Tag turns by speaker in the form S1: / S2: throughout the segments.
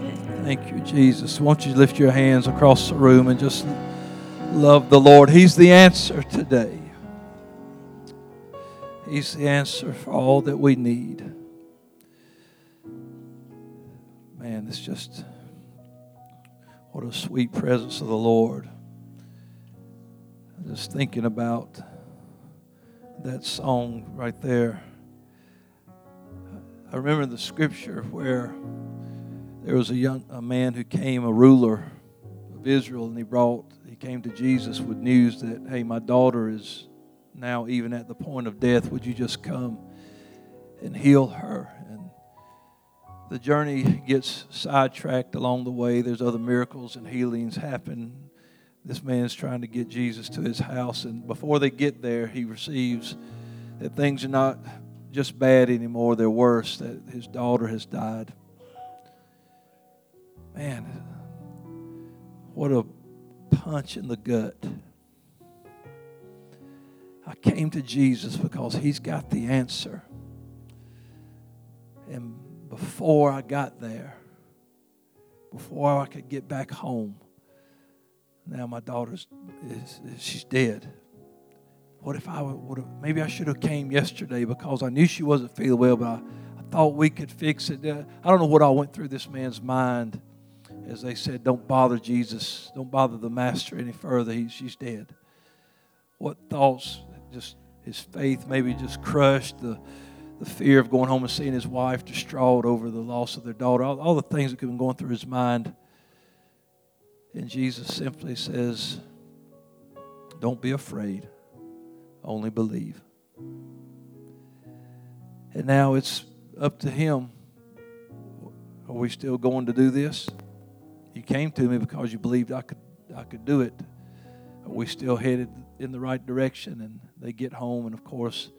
S1: receive it.
S2: Thank you, Jesus. Won't you lift your hands across the room and just love the Lord? He's the answer today. He's the answer for all that we need. Man, it's just what a sweet presence of the Lord. Just thinking about that song right there. I remember the scripture where there was a young a man who came, a ruler of Israel, and he brought he came to Jesus with news that hey, my daughter is now even at the point of death. Would you just come and heal her? And the journey gets sidetracked along the way. There's other miracles and healings happen. This man's trying to get Jesus to his house, and before they get there, he receives that things are not just bad anymore, they're worse, that his daughter has died. Man, what a punch in the gut. I came to Jesus because he's got the answer. And before I got there, before I could get back home, now my daughter's is, she's dead. What if I would have maybe I should have came yesterday because I knew she wasn't feeling well, but I, I thought we could fix it. Uh, I don't know what all went through this man's mind as they said, Don't bother Jesus, don't bother the master any further. He, she's dead. What thoughts, just his faith maybe just crushed, the, the fear of going home and seeing his wife distraught over the loss of their daughter, all, all the things that could have been going through his mind. And Jesus simply says, Don't be afraid, only believe. And now it's up to him. Are we still going to do this? You came to me because you believed I could I could do it. We still headed in the right direction? And they get home, and of course,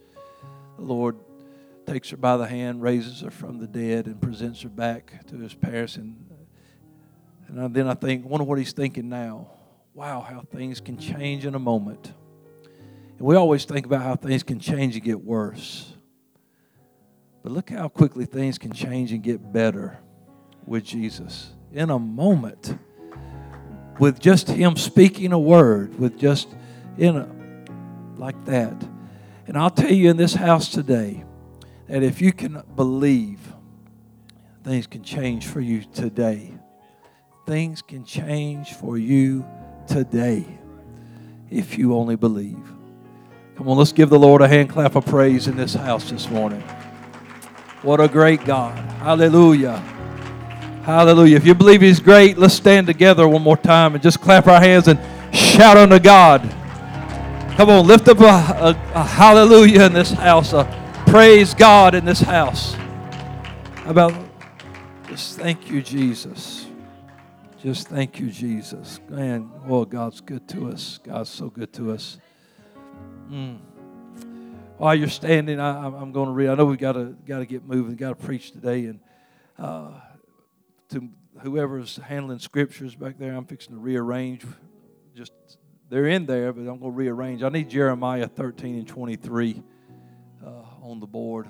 S2: the Lord takes her by the hand, raises her from the dead, and presents her back to his parents. And, and then I think, wonder what he's thinking now. Wow, how things can change in a moment. And we always think about how things can change and get worse. But look how quickly things can change and get better with Jesus in a moment with just him speaking a word, with just in a like that. And I'll tell you in this house today that if you can believe, things can change for you today. Things can change for you today if you only believe. Come on, let's give the Lord a hand clap of praise in this house this morning. What a great God. Hallelujah. Hallelujah. If you believe He's great, let's stand together one more time and just clap our hands and shout unto God. Come on, lift up a, a, a hallelujah in this house, a praise God in this house. How about just thank you, Jesus. Just thank you, Jesus. Man, oh, God's good to us. God's so good to us. Mm. While you're standing, I, am going to read. I know we've got to got to get moving, got to preach today, and. Uh, to whoever's handling scriptures back there, I'm fixing to rearrange. Just they're in there, but I'm going to rearrange. I need Jeremiah 13 and 23 uh, on the board.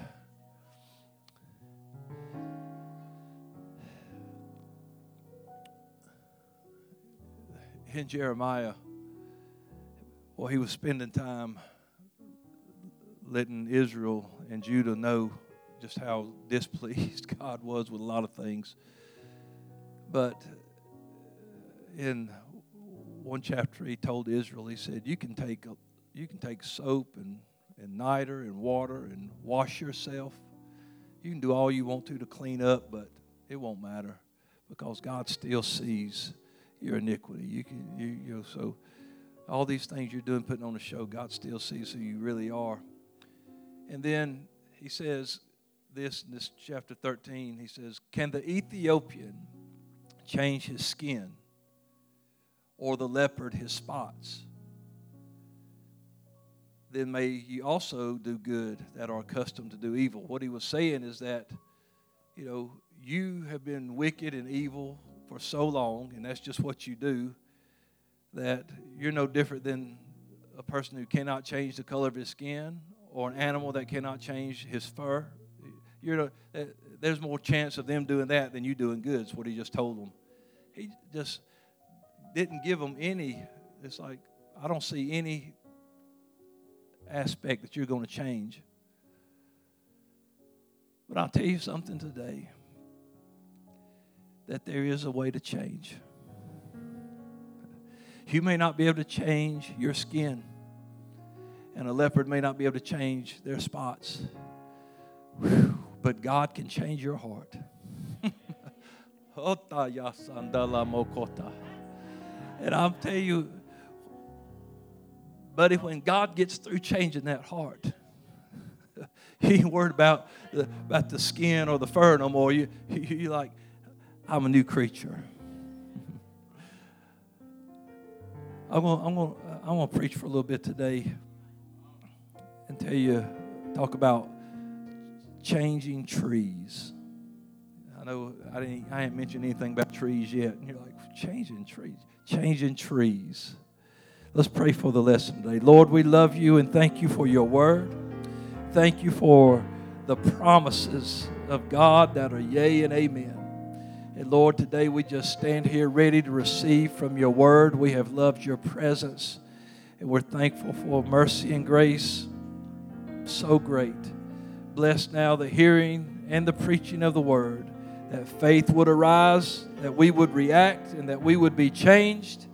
S2: In Jeremiah, well, he was spending time letting Israel and Judah know just how displeased God was with a lot of things. But in one chapter, he told Israel, he said, "You can take you can take soap and and niter and water and wash yourself. You can do all you want to to clean up, but it won't matter because God still sees your iniquity. You can you, you so all these things you're doing, putting on a show, God still sees who you really are. And then he says this in this chapter 13. He says, "Can the Ethiopian change his skin, or the leopard his spots. Then may you also do good that are accustomed to do evil. What he was saying is that, you know, you have been wicked and evil for so long, and that's just what you do, that you're no different than a person who cannot change the color of his skin or an animal that cannot change his fur. You're there's more chance of them doing that than you doing good. Is what he just told them. He just didn't give them any. It's like I don't see any aspect that you're going to change. But I'll tell you something today that there is a way to change. You may not be able to change your skin, and a leopard may not be able to change their spots, but God can change your heart. and I'm telling you, buddy, when God gets through changing that heart, he ain't worried about the, about the skin or the fur no more. You, you, like, I'm a new creature. I'm going I'm gonna, I'm going to preach for a little bit today and tell you, talk about changing trees. I know I didn't I ain't mentioned anything about trees yet. And you're like, changing trees, changing trees. Let's pray for the lesson today. Lord, we love you and thank you for your word. Thank you for the promises of God that are yea and amen. And Lord, today we just stand here ready to receive from your word. We have loved your presence, and we're thankful for mercy and grace. So great. Bless now the hearing and the preaching of the word, that faith would arise, that we would react, and that we would be changed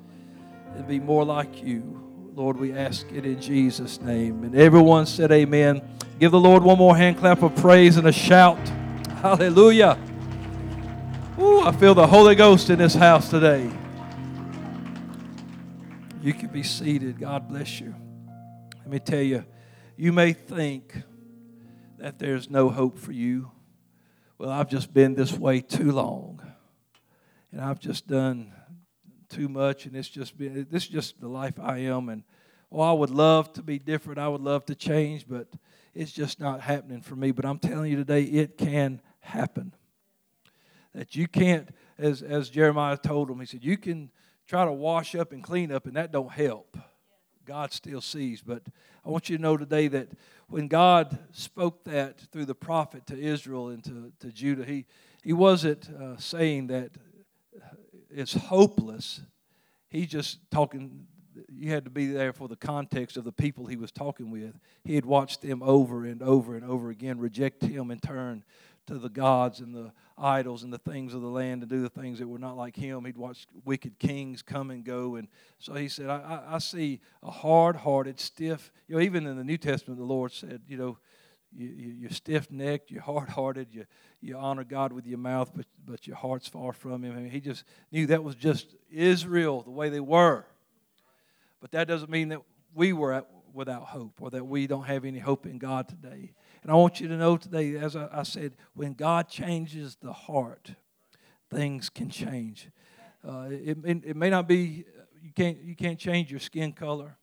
S2: and be more like you. Lord, we ask it in Jesus' name. And everyone said, Amen. Give the Lord one more hand clap of praise and a shout. Hallelujah. Ooh, I feel the Holy Ghost in this house today. You can be seated. God bless you. Let me tell you, you may think that there's no hope for you. Well, I've just been this way too long. And I've just done too much and it's just been this is just the life I am and oh I would love to be different. I would love to change, but it's just not happening for me. But I'm telling you today it can happen that you can't, as, as Jeremiah told him, he said, you can try to wash up and clean up, and that don't help. God still sees. But I want you to know today that when God spoke that through the prophet to Israel and to, to Judah, he, he wasn't uh, saying that it's hopeless. He's just talking, you had to be there for the context of the people he was talking with. He had watched them over and over and over again reject him and turn to the gods and the idols and the things of the land and do the things that were not like him. He'd watch wicked kings come and go. And so he said, I, I, I see a hard hearted, stiff, you know, even in the New Testament, the Lord said, you know, you, you, are stiff necked, you're hard hearted, you, you honor God with your mouth, but, but your heart's far from Him. I mean, he just knew that was just Israel, the way they were. But that doesn't mean that we were at, without hope or that we don't have any hope in God today. And I want you to know today, as I, I said, when God changes the heart, things can change. Uh, it, it, it, may not be you can't you can't change your skin color.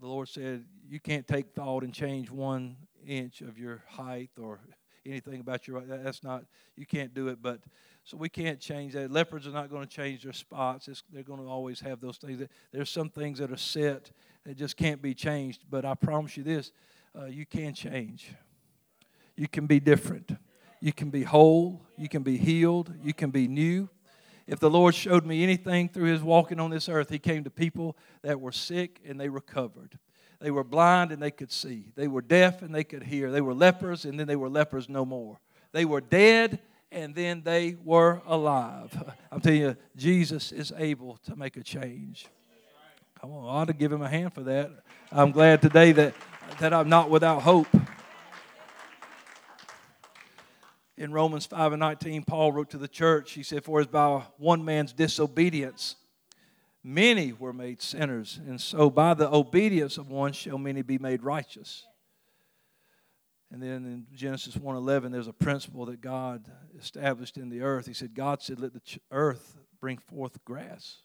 S2: The Lord said you can't take thought and change one inch of your height or anything about your that's not you can't do it. But so we can't change that. Leopards are not going to change their spots. It's, they're going to always have those things. There's some things that are set that just can't be changed. But I promise you this uh, you can change. You can be different. You can be whole. You can be healed. You can be new. If the Lord showed me anything through his walking on this earth, he came to people that were sick and they recovered. They were blind and they could see. They were deaf and they could hear. They were lepers and then they were lepers no more. They were dead and then they were alive. I'm telling you, Jesus is able to make a change. Come on, I ought to give him a hand for that. I'm glad today that, that I'm not without hope. In Romans 5 and 19, Paul wrote to the church, he said, For as by one man's disobedience many were made sinners, and so by the obedience of one shall many be made righteous. And then in Genesis 1:11 there's a principle that God established in the earth. He said God said let the earth bring forth grass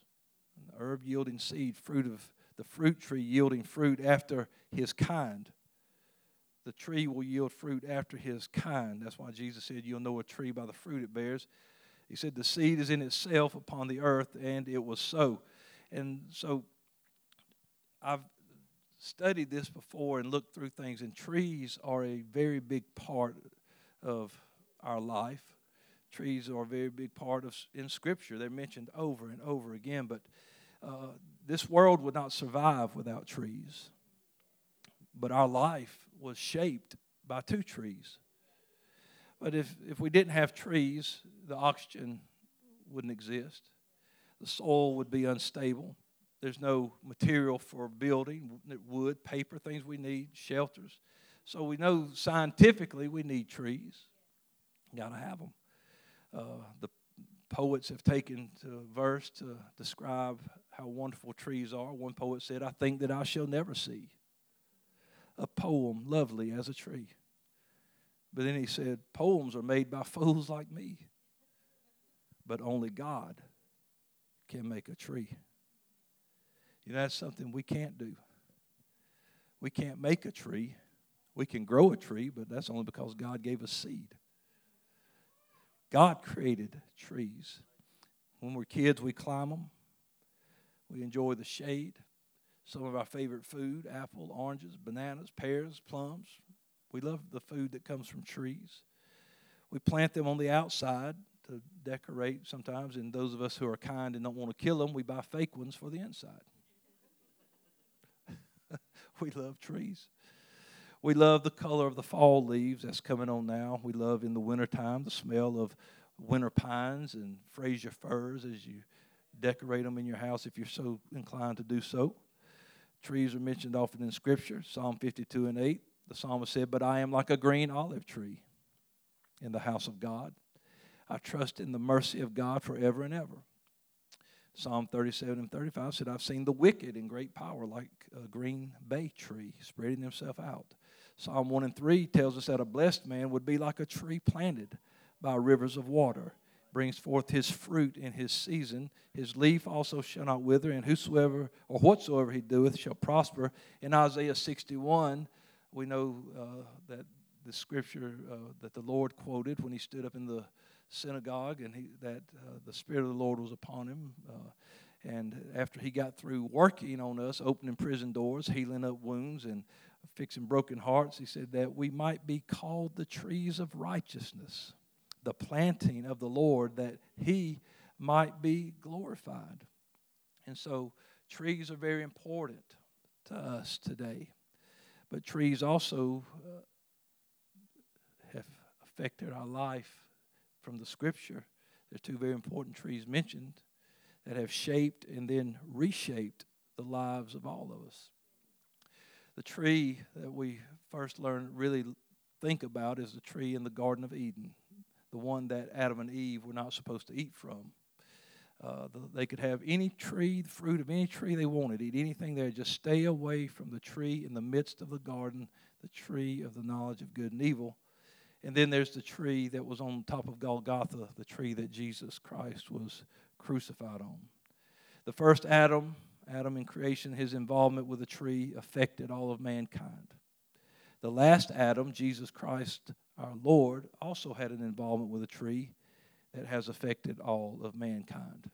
S2: herb yielding seed, fruit of the fruit tree yielding fruit after his kind. The tree will yield fruit after his kind. That's why Jesus said, You'll know a tree by the fruit it bears. He said, The seed is in itself upon the earth, and it was so. And so I've studied this before and looked through things, and trees are a very big part of our life. Trees are a very big part of in Scripture. They're mentioned over and over again. But uh, this world would not survive without trees. But our life was shaped by two trees. But if, if we didn't have trees, the oxygen wouldn't exist. The soil would be unstable. There's no material for building, wood, paper, things we need, shelters. So we know scientifically we need trees. Got to have them. Uh, the poets have taken to verse to describe how wonderful trees are. One poet said, I think that I shall never see a poem lovely as a tree. But then he said, Poems are made by fools like me. But only God can make a tree. You know, that's something we can't do. We can't make a tree. We can grow a tree, but that's only because God gave us seed. God created trees. When we're kids, we climb them. We enjoy the shade. Some of our favorite food apple, oranges, bananas, pears, plums. We love the food that comes from trees. We plant them on the outside to decorate sometimes, and those of us who are kind and don't want to kill them, we buy fake ones for the inside. we love trees. We love the color of the fall leaves that's coming on now. We love in the wintertime the smell of winter pines and Fraser firs as you decorate them in your house if you're so inclined to do so. Trees are mentioned often in Scripture, Psalm 52 and 8. The psalmist said, But I am like a green olive tree in the house of God. I trust in the mercy of God forever and ever. Psalm 37 and 35 said, I've seen the wicked in great power like a green bay tree spreading himself out. Psalm 1 and 3 tells us that a blessed man would be like a tree planted by rivers of water, brings forth his fruit in his season. His leaf also shall not wither, and whosoever or whatsoever he doeth shall prosper. In Isaiah 61, we know uh, that the scripture uh, that the Lord quoted when he stood up in the synagogue and he, that uh, the Spirit of the Lord was upon him. Uh, and after he got through working on us, opening prison doors, healing up wounds, and fixing broken hearts, he said that we might be called the trees of righteousness, the planting of the Lord, that he might be glorified. And so, trees are very important to us today. But trees also uh, have affected our life from the scripture. There's two very important trees mentioned that have shaped and then reshaped the lives of all of us. The tree that we first learn really think about is the tree in the Garden of Eden, the one that Adam and Eve were not supposed to eat from. Uh, the, they could have any tree, the fruit of any tree they wanted, eat anything there, just stay away from the tree in the midst of the garden, the tree of the knowledge of good and evil. And then there's the tree that was on top of Golgotha, the tree that Jesus Christ was crucified on. The first Adam, Adam in creation, his involvement with the tree affected all of mankind. The last Adam, Jesus Christ our Lord, also had an involvement with a tree that has affected all of mankind.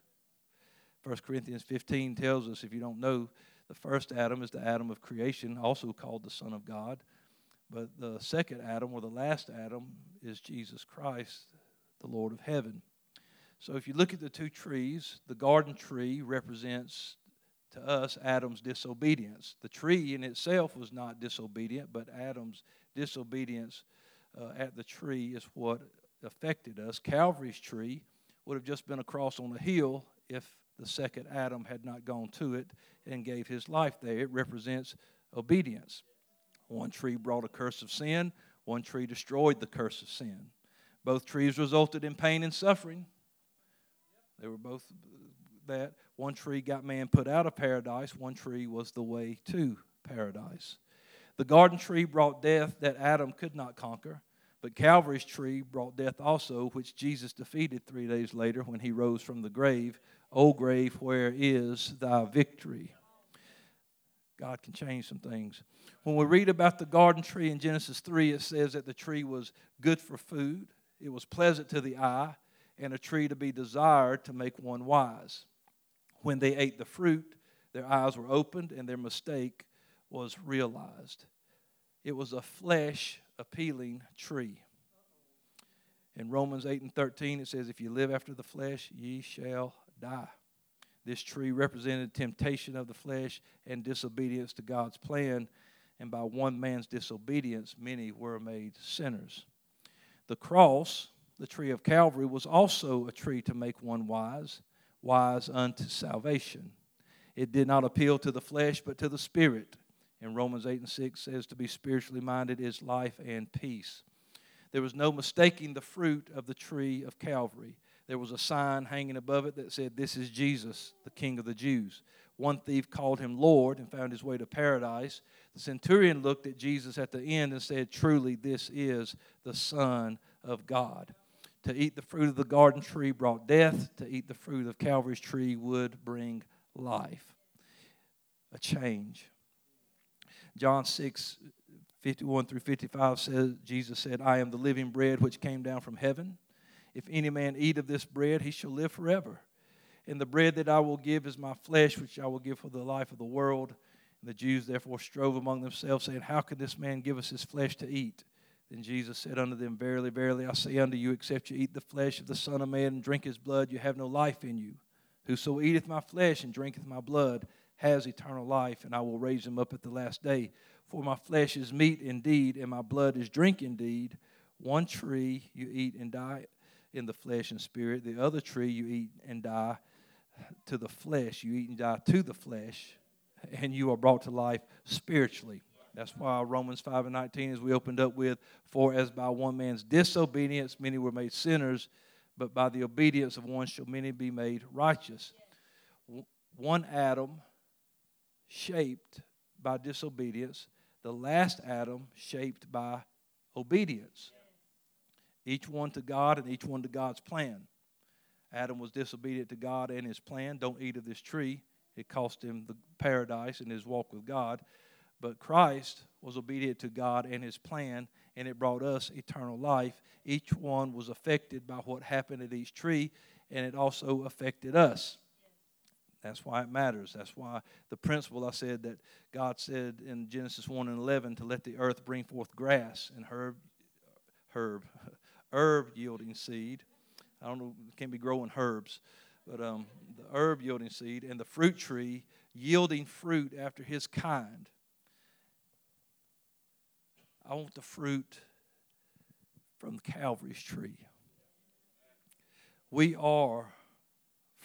S2: 1 Corinthians 15 tells us, if you don't know, the first Adam is the Adam of creation, also called the Son of God. But the second Adam, or the last Adam, is Jesus Christ, the Lord of heaven. So if you look at the two trees, the garden tree represents to us Adam's disobedience. The tree in itself was not disobedient, but Adam's disobedience uh, at the tree is what affected us. Calvary's tree would have just been a cross on a hill if the second Adam had not gone to it and gave his life there. It represents obedience. One tree brought a curse of sin, one tree destroyed the curse of sin. Both trees resulted in pain and suffering. They were both that. One tree got man put out of paradise, one tree was the way to paradise. The garden tree brought death that Adam could not conquer. But Calvary's tree brought death also, which Jesus defeated three days later when he rose from the grave. O grave, where is thy victory? God can change some things. When we read about the garden tree in Genesis 3, it says that the tree was good for food, it was pleasant to the eye, and a tree to be desired to make one wise. When they ate the fruit, their eyes were opened and their mistake was realized. It was a flesh appealing tree. In Romans 8 and 13, it says, If you live after the flesh, ye shall die. This tree represented temptation of the flesh and disobedience to God's plan, and by one man's disobedience, many were made sinners. The cross, the tree of Calvary, was also a tree to make one wise, wise unto salvation. It did not appeal to the flesh, but to the spirit. And Romans 8 and 6 says to be spiritually minded is life and peace. There was no mistaking the fruit of the tree of Calvary. There was a sign hanging above it that said, This is Jesus, the King of the Jews. One thief called him Lord and found his way to paradise. The centurion looked at Jesus at the end and said, Truly, this is the Son of God. To eat the fruit of the garden tree brought death, to eat the fruit of Calvary's tree would bring life. A change. John 6, 51 through 55 says, Jesus said, I am the living bread which came down from heaven. If any man eat of this bread, he shall live forever. And the bread that I will give is my flesh, which I will give for the life of the world. And the Jews therefore strove among themselves, saying, How can this man give us his flesh to eat? Then Jesus said unto them, Verily, verily, I say unto you, except you eat the flesh of the Son of Man and drink his blood, you have no life in you. Whoso eateth my flesh and drinketh my blood has eternal life, and I will raise him up at the last day. For my flesh is meat indeed, and my blood is drink indeed. One tree you eat and die in the flesh and spirit, the other tree you eat and die to the flesh. You eat and die to the flesh, and you are brought to life spiritually. That's why Romans 5 and 19, as we opened up with, for as by one man's disobedience many were made sinners, but by the obedience of one shall many be made righteous. One Adam shaped by disobedience, the last Adam shaped by obedience. Each one to God and each one to God's plan. Adam was disobedient to God and his plan. Don't eat of this tree. It cost him the paradise and his walk with God. But Christ was obedient to God and his plan, and it brought us eternal life. Each one was affected by what happened at each tree, and it also affected us. That's why it matters. That's why the principle I said that God said in Genesis 1 and 11 to let the earth bring forth grass and herb, herb, herb yielding seed. I don't know, it can be growing herbs, but um, the herb yielding seed and the fruit tree yielding fruit after his kind. I want the fruit from Calvary's tree. We are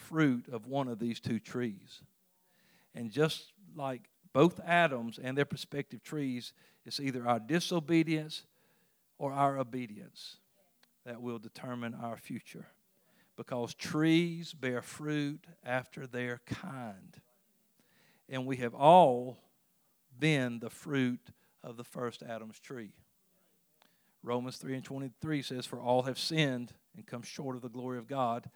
S2: fruit of one of these two trees. And just like both Adams and their prospective trees, it's either our disobedience or our obedience that will determine our future. Because trees bear fruit after their kind. And we have all been the fruit of the first Adam's tree. Romans 3 and 23 says, For all have sinned and come short of the glory of God.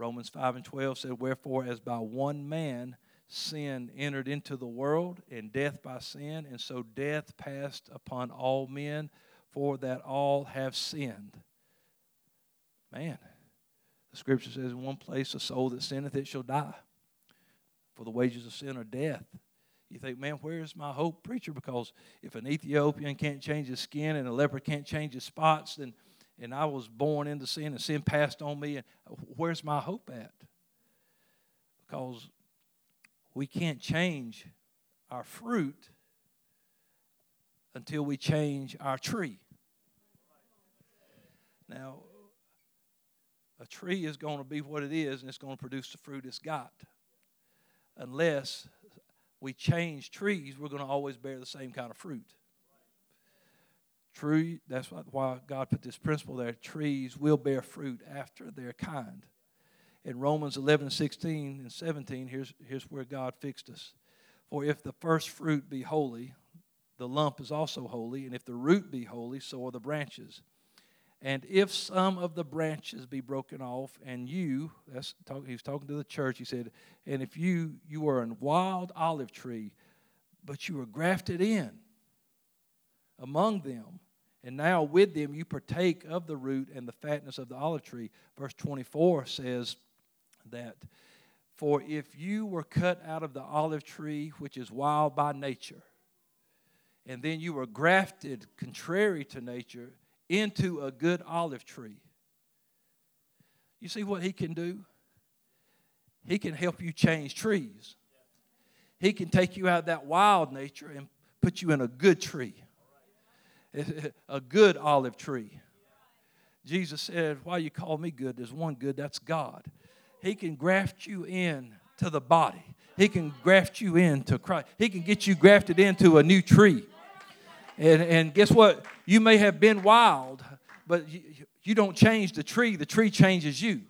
S2: Romans 5 and 12 said, Wherefore, as by one man sin entered into the world, and death by sin, and so death passed upon all men, for that all have sinned. Man, the scripture says in one place, a soul that sinneth, it shall die. For the wages of sin are death. You think, man, where's my hope, preacher? Because if an Ethiopian can't change his skin and a leper can't change his spots, then and I was born into sin and sin passed on me, and where's my hope at? Because we can't change our fruit until we change our tree. Now, a tree is going to be what it is, and it's going to produce the fruit it's got. Unless we change trees, we're going to always bear the same kind of fruit. Tree, that's why God put this principle there. Trees will bear fruit after their kind. In Romans 11, 16, and 17, here's, here's where God fixed us. For if the first fruit be holy, the lump is also holy, and if the root be holy, so are the branches. And if some of the branches be broken off, and you, that's talk, he's talking to the church, he said, and if you you are a wild olive tree, but you are grafted in among them, and now with them you partake of the root and the fatness of the olive tree. Verse 24 says that, For if you were cut out of the olive tree, which is wild by nature, and then you were grafted contrary to nature into a good olive tree. You see what he can do? He can help you change trees. He can take you out of that wild nature and put you in a good tree, a good olive tree. Jesus said, Why you call me good? There's one good, that's God. He can graft you in to the body. He can graft you into Christ. He can get you grafted into a new tree. And, and guess what? You may have been wild, but you, you don't change the tree, the tree changes you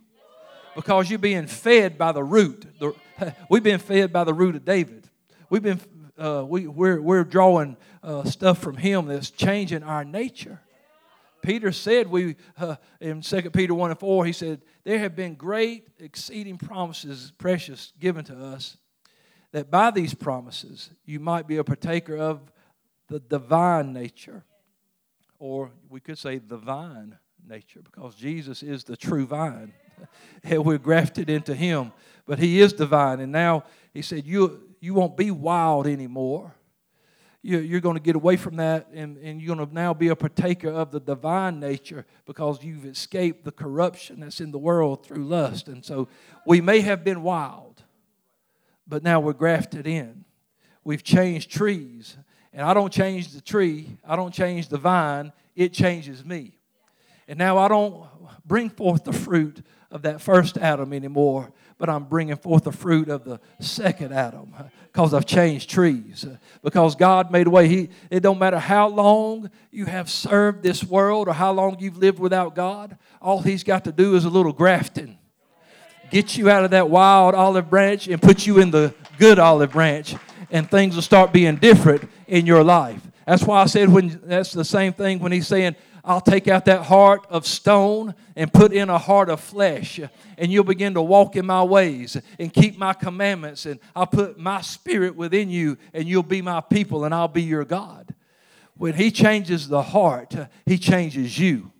S2: because you're being fed by the root. The, we've been fed by the root of David. We've been, uh, we, we're, we're drawing uh, stuff from him that's changing our nature. Peter said we uh, in 2 Peter 1 and 4, he said, There have been great exceeding promises, precious, given to us, that by these promises you might be a partaker of the divine nature. Or we could say the vine nature, because Jesus is the true vine. and we're grafted into him. But he is divine. And now he said, You, you won't be wild anymore you're going to get away from that and, and you're going to now be a partaker of the divine nature because you've escaped the corruption that's in the world through lust. And so we may have been wild, but now we're grafted in. We've changed trees. And I don't change the tree, I don't change the vine, it changes me. And now I don't bring forth the fruit of that first Adam anymore, but I'm bringing forth the fruit of the second Adam uh, because I've changed trees. Uh, because God made a way. He, it don't matter how long you have served this world or how long you've lived without God, all He's got to do is a little grafting. Get you out of that wild olive branch and put you in the good olive branch, and things will start being different in your life. That's why I said when that's the same thing when he's saying, I'll take out that heart of stone and put in a heart of flesh. And you'll begin to walk in my ways and keep my commandments. And I'll put my spirit within you, and you'll be my people, and I'll be your God. When He changes the heart, He changes you.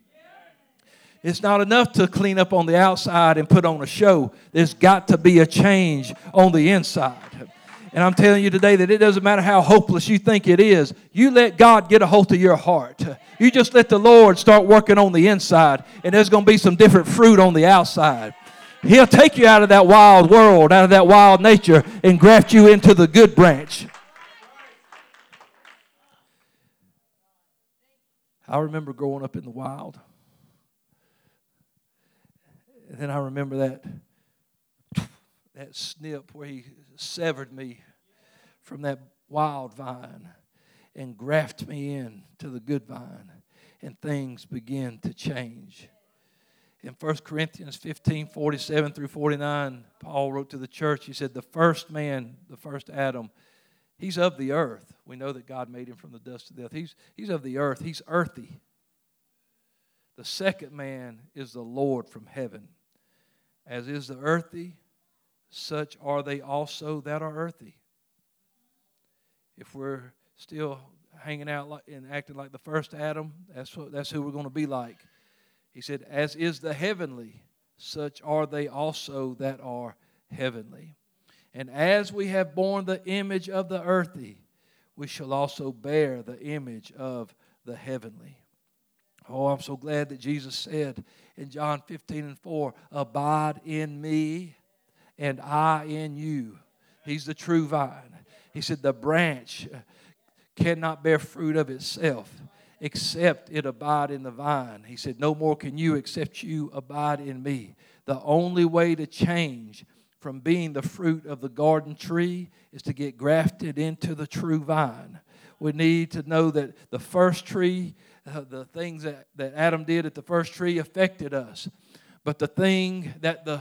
S2: It's not enough to clean up on the outside and put on a show. There's got to be a change on the inside. And I'm telling you today that it doesn't matter how hopeless you think it is, you let God get a hold of your heart. You just let the Lord start working on the inside, and there's going to be some different fruit on the outside. He'll take you out of that wild world, out of that wild nature, and graft you into the good branch. I remember growing up in the wild. And then I remember that that snip where he severed me from that wild vine and grafted me in to the good vine and things begin to change. In 1 corinthians 15 47 through 49 paul wrote to the church he said the first man the first adam he's of the earth. We know that god made him from the dust of the earth he's, he's of the earth. He's earthy. The second man is the lord from heaven. As is the earthy such are they also that are earthy. If we're still hanging out and acting like the first Adam, that's, what, that's who we're going to be like. He said, As is the heavenly, such are they also that are heavenly. And as we have borne the image of the earthy, we shall also bear the image of the heavenly. Oh, I'm so glad that Jesus said in John 15 and 4 Abide in me and I in you. He's the true vine. He said, The branch cannot bear fruit of itself except it abide in the vine. He said, No more can you except you abide in me. The only way to change from being the fruit of the garden tree is to get grafted into the true vine. We need to know that the first tree, uh, the things that, that Adam did at the first tree affected us. But the thing that the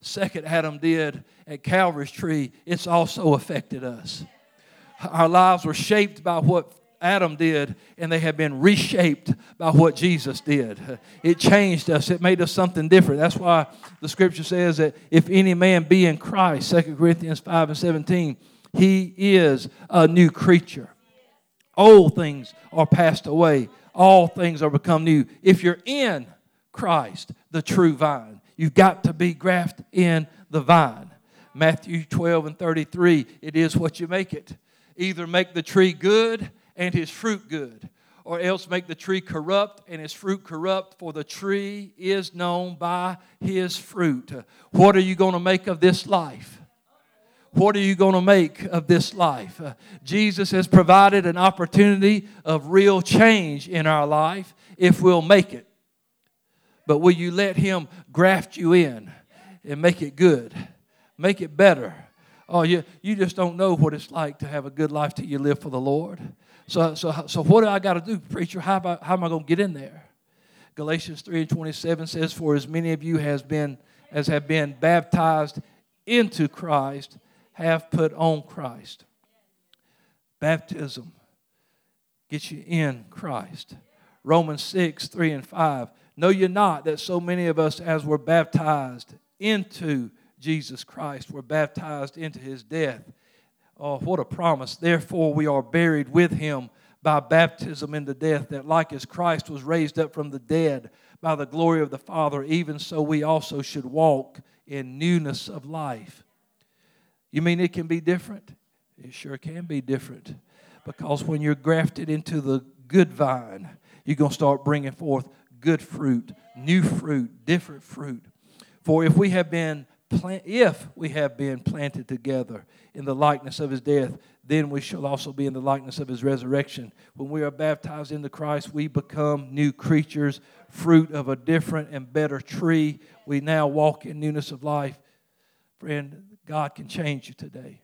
S2: second Adam did at Calvary's tree, it's also affected us. Our lives were shaped by what Adam did, and they have been reshaped by what Jesus did. It changed us, it made us something different. That's why the scripture says that if any man be in Christ, 2 Corinthians 5 and 17, he is a new creature. Old things are passed away, all things are become new. If you're in Christ, the true vine, You've got to be grafted in the vine. Matthew 12 and 33, it is what you make it. Either make the tree good and his fruit good, or else make the tree corrupt and his fruit corrupt, for the tree is known by his fruit. What are you going to make of this life? What are you going to make of this life? Uh, Jesus has provided an opportunity of real change in our life if we'll make it. But will you let Him graft you in and make it good, make it better? Oh, you, you just don't know what it's like to have a good life till you live for the Lord. So, so, so what do I got to do, preacher? How, about, how am I going to get in there? Galatians 3 and 27 says, For as many of you has been, as have been baptized into Christ, have put on Christ. Baptism gets you in Christ. Romans 6, 3 and 5. Know you not that so many of us, as were baptized into Jesus Christ, were baptized into his death? Oh, what a promise. Therefore, we are buried with him by baptism into death, that like as Christ was raised up from the dead by the glory of the Father, even so we also should walk in newness of life. You mean it can be different? It sure can be different. Because when you're grafted into the good vine, you're going to start bringing forth good fruit, new fruit, different fruit. For if we have been plant, if we have been planted together in the likeness of his death, then we shall also be in the likeness of his resurrection. When we are baptized into Christ, we become new creatures, fruit of a different and better tree. We now walk in newness of life. Friend, God can change you today.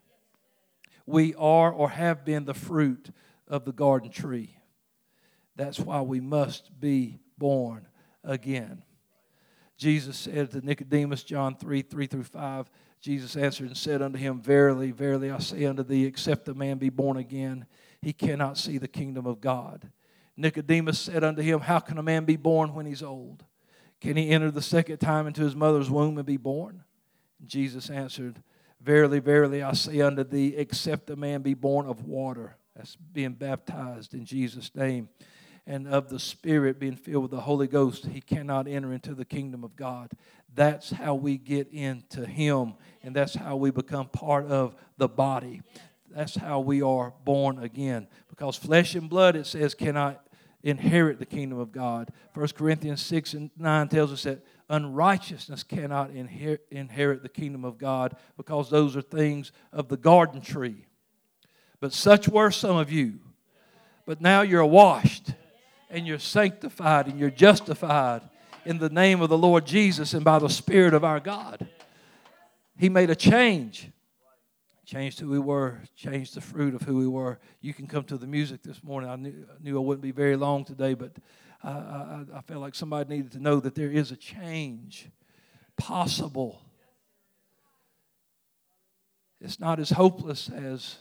S2: We are or have been the fruit of the garden tree. That's why we must be born again. Jesus said to Nicodemus, John 3 3 through 5, Jesus answered and said unto him, Verily, verily, I say unto thee, except a man be born again, he cannot see the kingdom of God. Nicodemus said unto him, How can a man be born when he's old? Can he enter the second time into his mother's womb and be born? Jesus answered, Verily, verily, I say unto thee, except a man be born of water, that's being baptized in Jesus' name, and of the Spirit being filled with the Holy Ghost, he cannot enter into the kingdom of God. That's how we get into Him, and that's how we become part of the body. That's how we are born again. Because flesh and blood, it says, cannot inherit the kingdom of God. 1 Corinthians 6 and 9 tells us that unrighteousness cannot inher- inherit the kingdom of God because those are things of the garden tree. But such were some of you. But now you're washed and you're sanctified and you're justified in the name of the Lord Jesus and by the Spirit of our God. He made a change. Changed who we were, changed the fruit of who we were. You can come to the music this morning. I knew, I, knew I wouldn't be very long today, but I, I, I felt like somebody needed to know that there is a change possible. It's not as hopeless as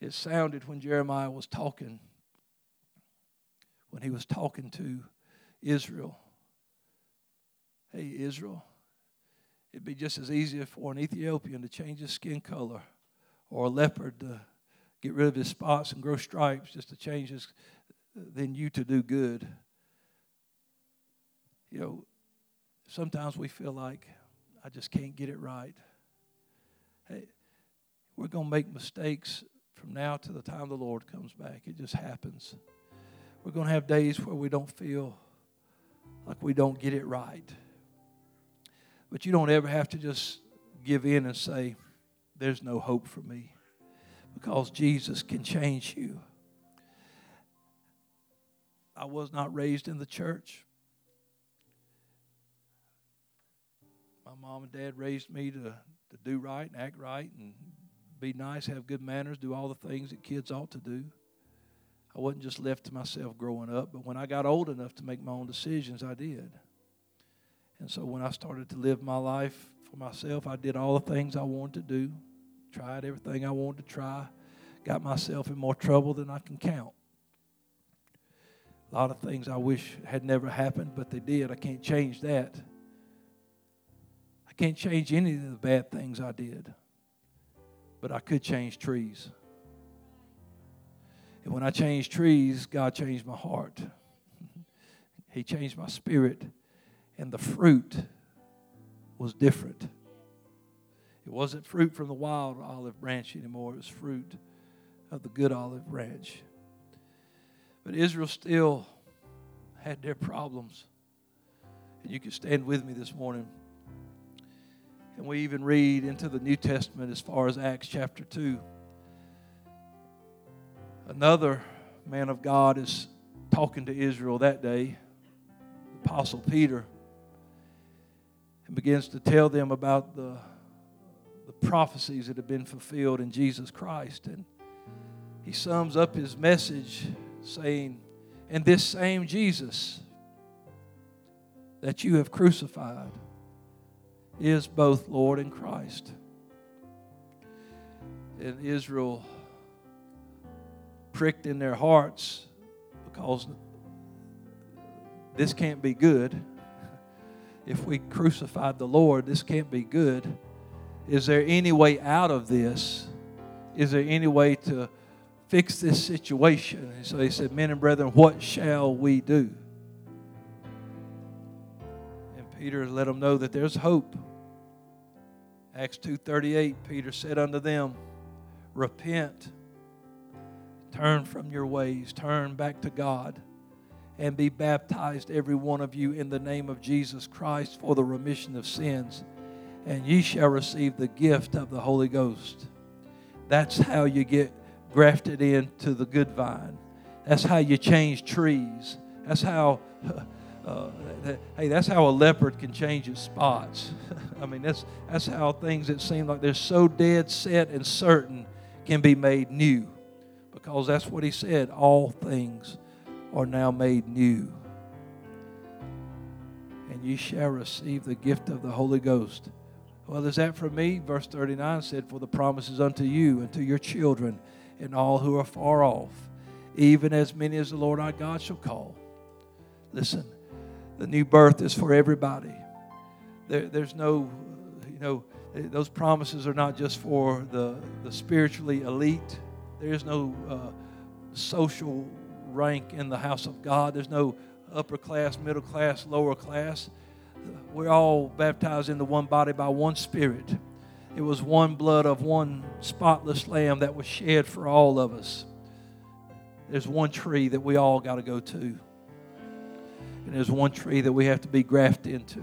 S2: it sounded when Jeremiah was talking, when he was talking to Israel. Hey, Israel, it'd be just as easy for an Ethiopian to change his skin color or a leopard to get rid of his spots and grow stripes just to change his than you to do good. You know, sometimes we feel like I just can't get it right. Hey, we're going to make mistakes from now to the time the Lord comes back. It just happens. We're going to have days where we don't feel like we don't get it right. But you don't ever have to just give in and say, There's no hope for me. Because Jesus can change you. I was not raised in the church. My mom and dad raised me to, to do right and act right and be nice, have good manners, do all the things that kids ought to do. I wasn't just left to myself growing up, but when I got old enough to make my own decisions, I did. And so when I started to live my life for myself, I did all the things I wanted to do, tried everything I wanted to try, got myself in more trouble than I can count. A lot of things I wish had never happened, but they did. I can't change that. I can't change any of the bad things I did, but I could change trees. And when I changed trees, God changed my heart. He changed my spirit, and the fruit was different. It wasn't fruit from the wild olive branch anymore, it was fruit of the good olive branch. But Israel still had their problems. And you can stand with me this morning. And we even read into the New Testament as far as Acts chapter 2. Another man of God is talking to Israel that day, Apostle Peter, and begins to tell them about the, the prophecies that have been fulfilled in Jesus Christ. And he sums up his message saying, And this same Jesus that you have crucified is both Lord and Christ. And Israel pricked in their hearts because this can't be good. If we crucified the Lord, this can't be good. Is there any way out of this? Is there any way to fix this situation? And so he said, Men and brethren, what shall we do? And Peter let them know that there's hope. Acts 2:38 Peter said unto them, Repent Turn from your ways, turn back to God, and be baptized, every one of you, in the name of Jesus Christ for the remission of sins, and ye shall receive the gift of the Holy Ghost. That's how you get grafted into the good vine. That's how you change trees. That's how, uh, hey, that's how a leopard can change its spots. I mean, that's, that's how things that seem like they're so dead set and certain can be made new because that's what he said. All things are now made new. And you shall receive the gift of the Holy Ghost. Well, is that for me? Verse 39 said, For the promises unto you and to your children and all who are far off, even as many as the Lord our God shall call. Listen, the new birth is for everybody. There, there's no, you know, those promises are not just for the, the spiritually elite there is no uh, social rank in the house of God. There's no upper class, middle class, lower class. We're all baptized into one body by one Spirit. It was one blood of one spotless lamb that was shed for all of us. There's one tree that we all got to go to. And there's one tree that we have to be grafted into.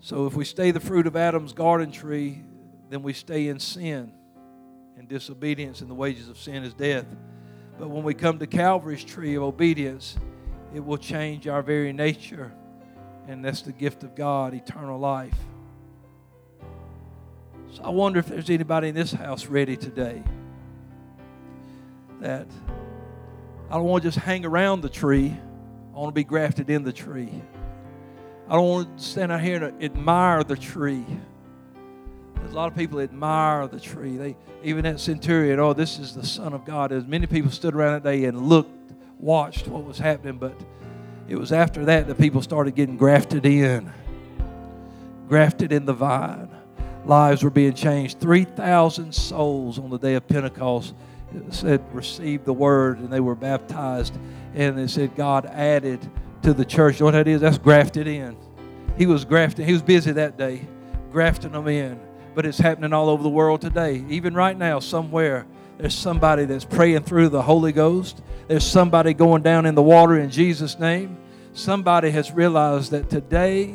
S2: So if we stay the fruit of Adam's garden tree, then we stay in sin and disobedience, and the wages of sin is death. But when we come to Calvary's tree of obedience, it will change our very nature, and that's the gift of God, eternal life. So I wonder if there's anybody in this house ready today that I don't want to just hang around the tree, I want to be grafted in the tree. I don't want to stand out here and admire the tree. Lot of people admire the tree. They even that centurion, oh, this is the Son of God. As many people stood around that day and looked, watched what was happening, but it was after that that people started getting grafted in, grafted in the vine. Lives were being changed. Three thousand souls on the day of Pentecost said received the word and they were baptized. And they said God added to the church. You know what that is? That's grafted in. He was grafting. He was busy that day, grafting them in but it's happening all over the world today. Even right now, somewhere, there's somebody that's praying through the Holy Ghost. There's somebody going down in the water in Jesus' name. Somebody has realized that today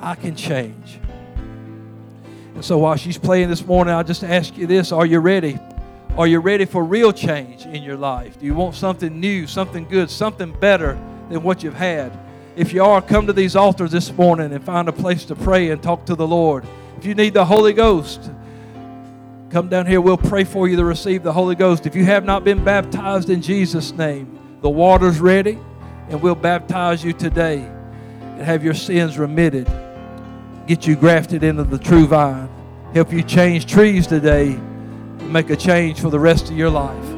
S2: I can change. And so while she's playing this morning, I'll just ask you this Are you ready? Are you ready for real change in your life? Do you want something new, something good, something better than what you've had? If you are, come to these altars this morning and find a place to pray and talk to the Lord. If you need the Holy Ghost, come down here. We'll pray for you to receive the Holy Ghost. If you have not been baptized in Jesus' name, the water's ready, and we'll baptize you today and have your sins remitted. Get you grafted into the true vine. Help you change trees today. Make a change for the rest of your life.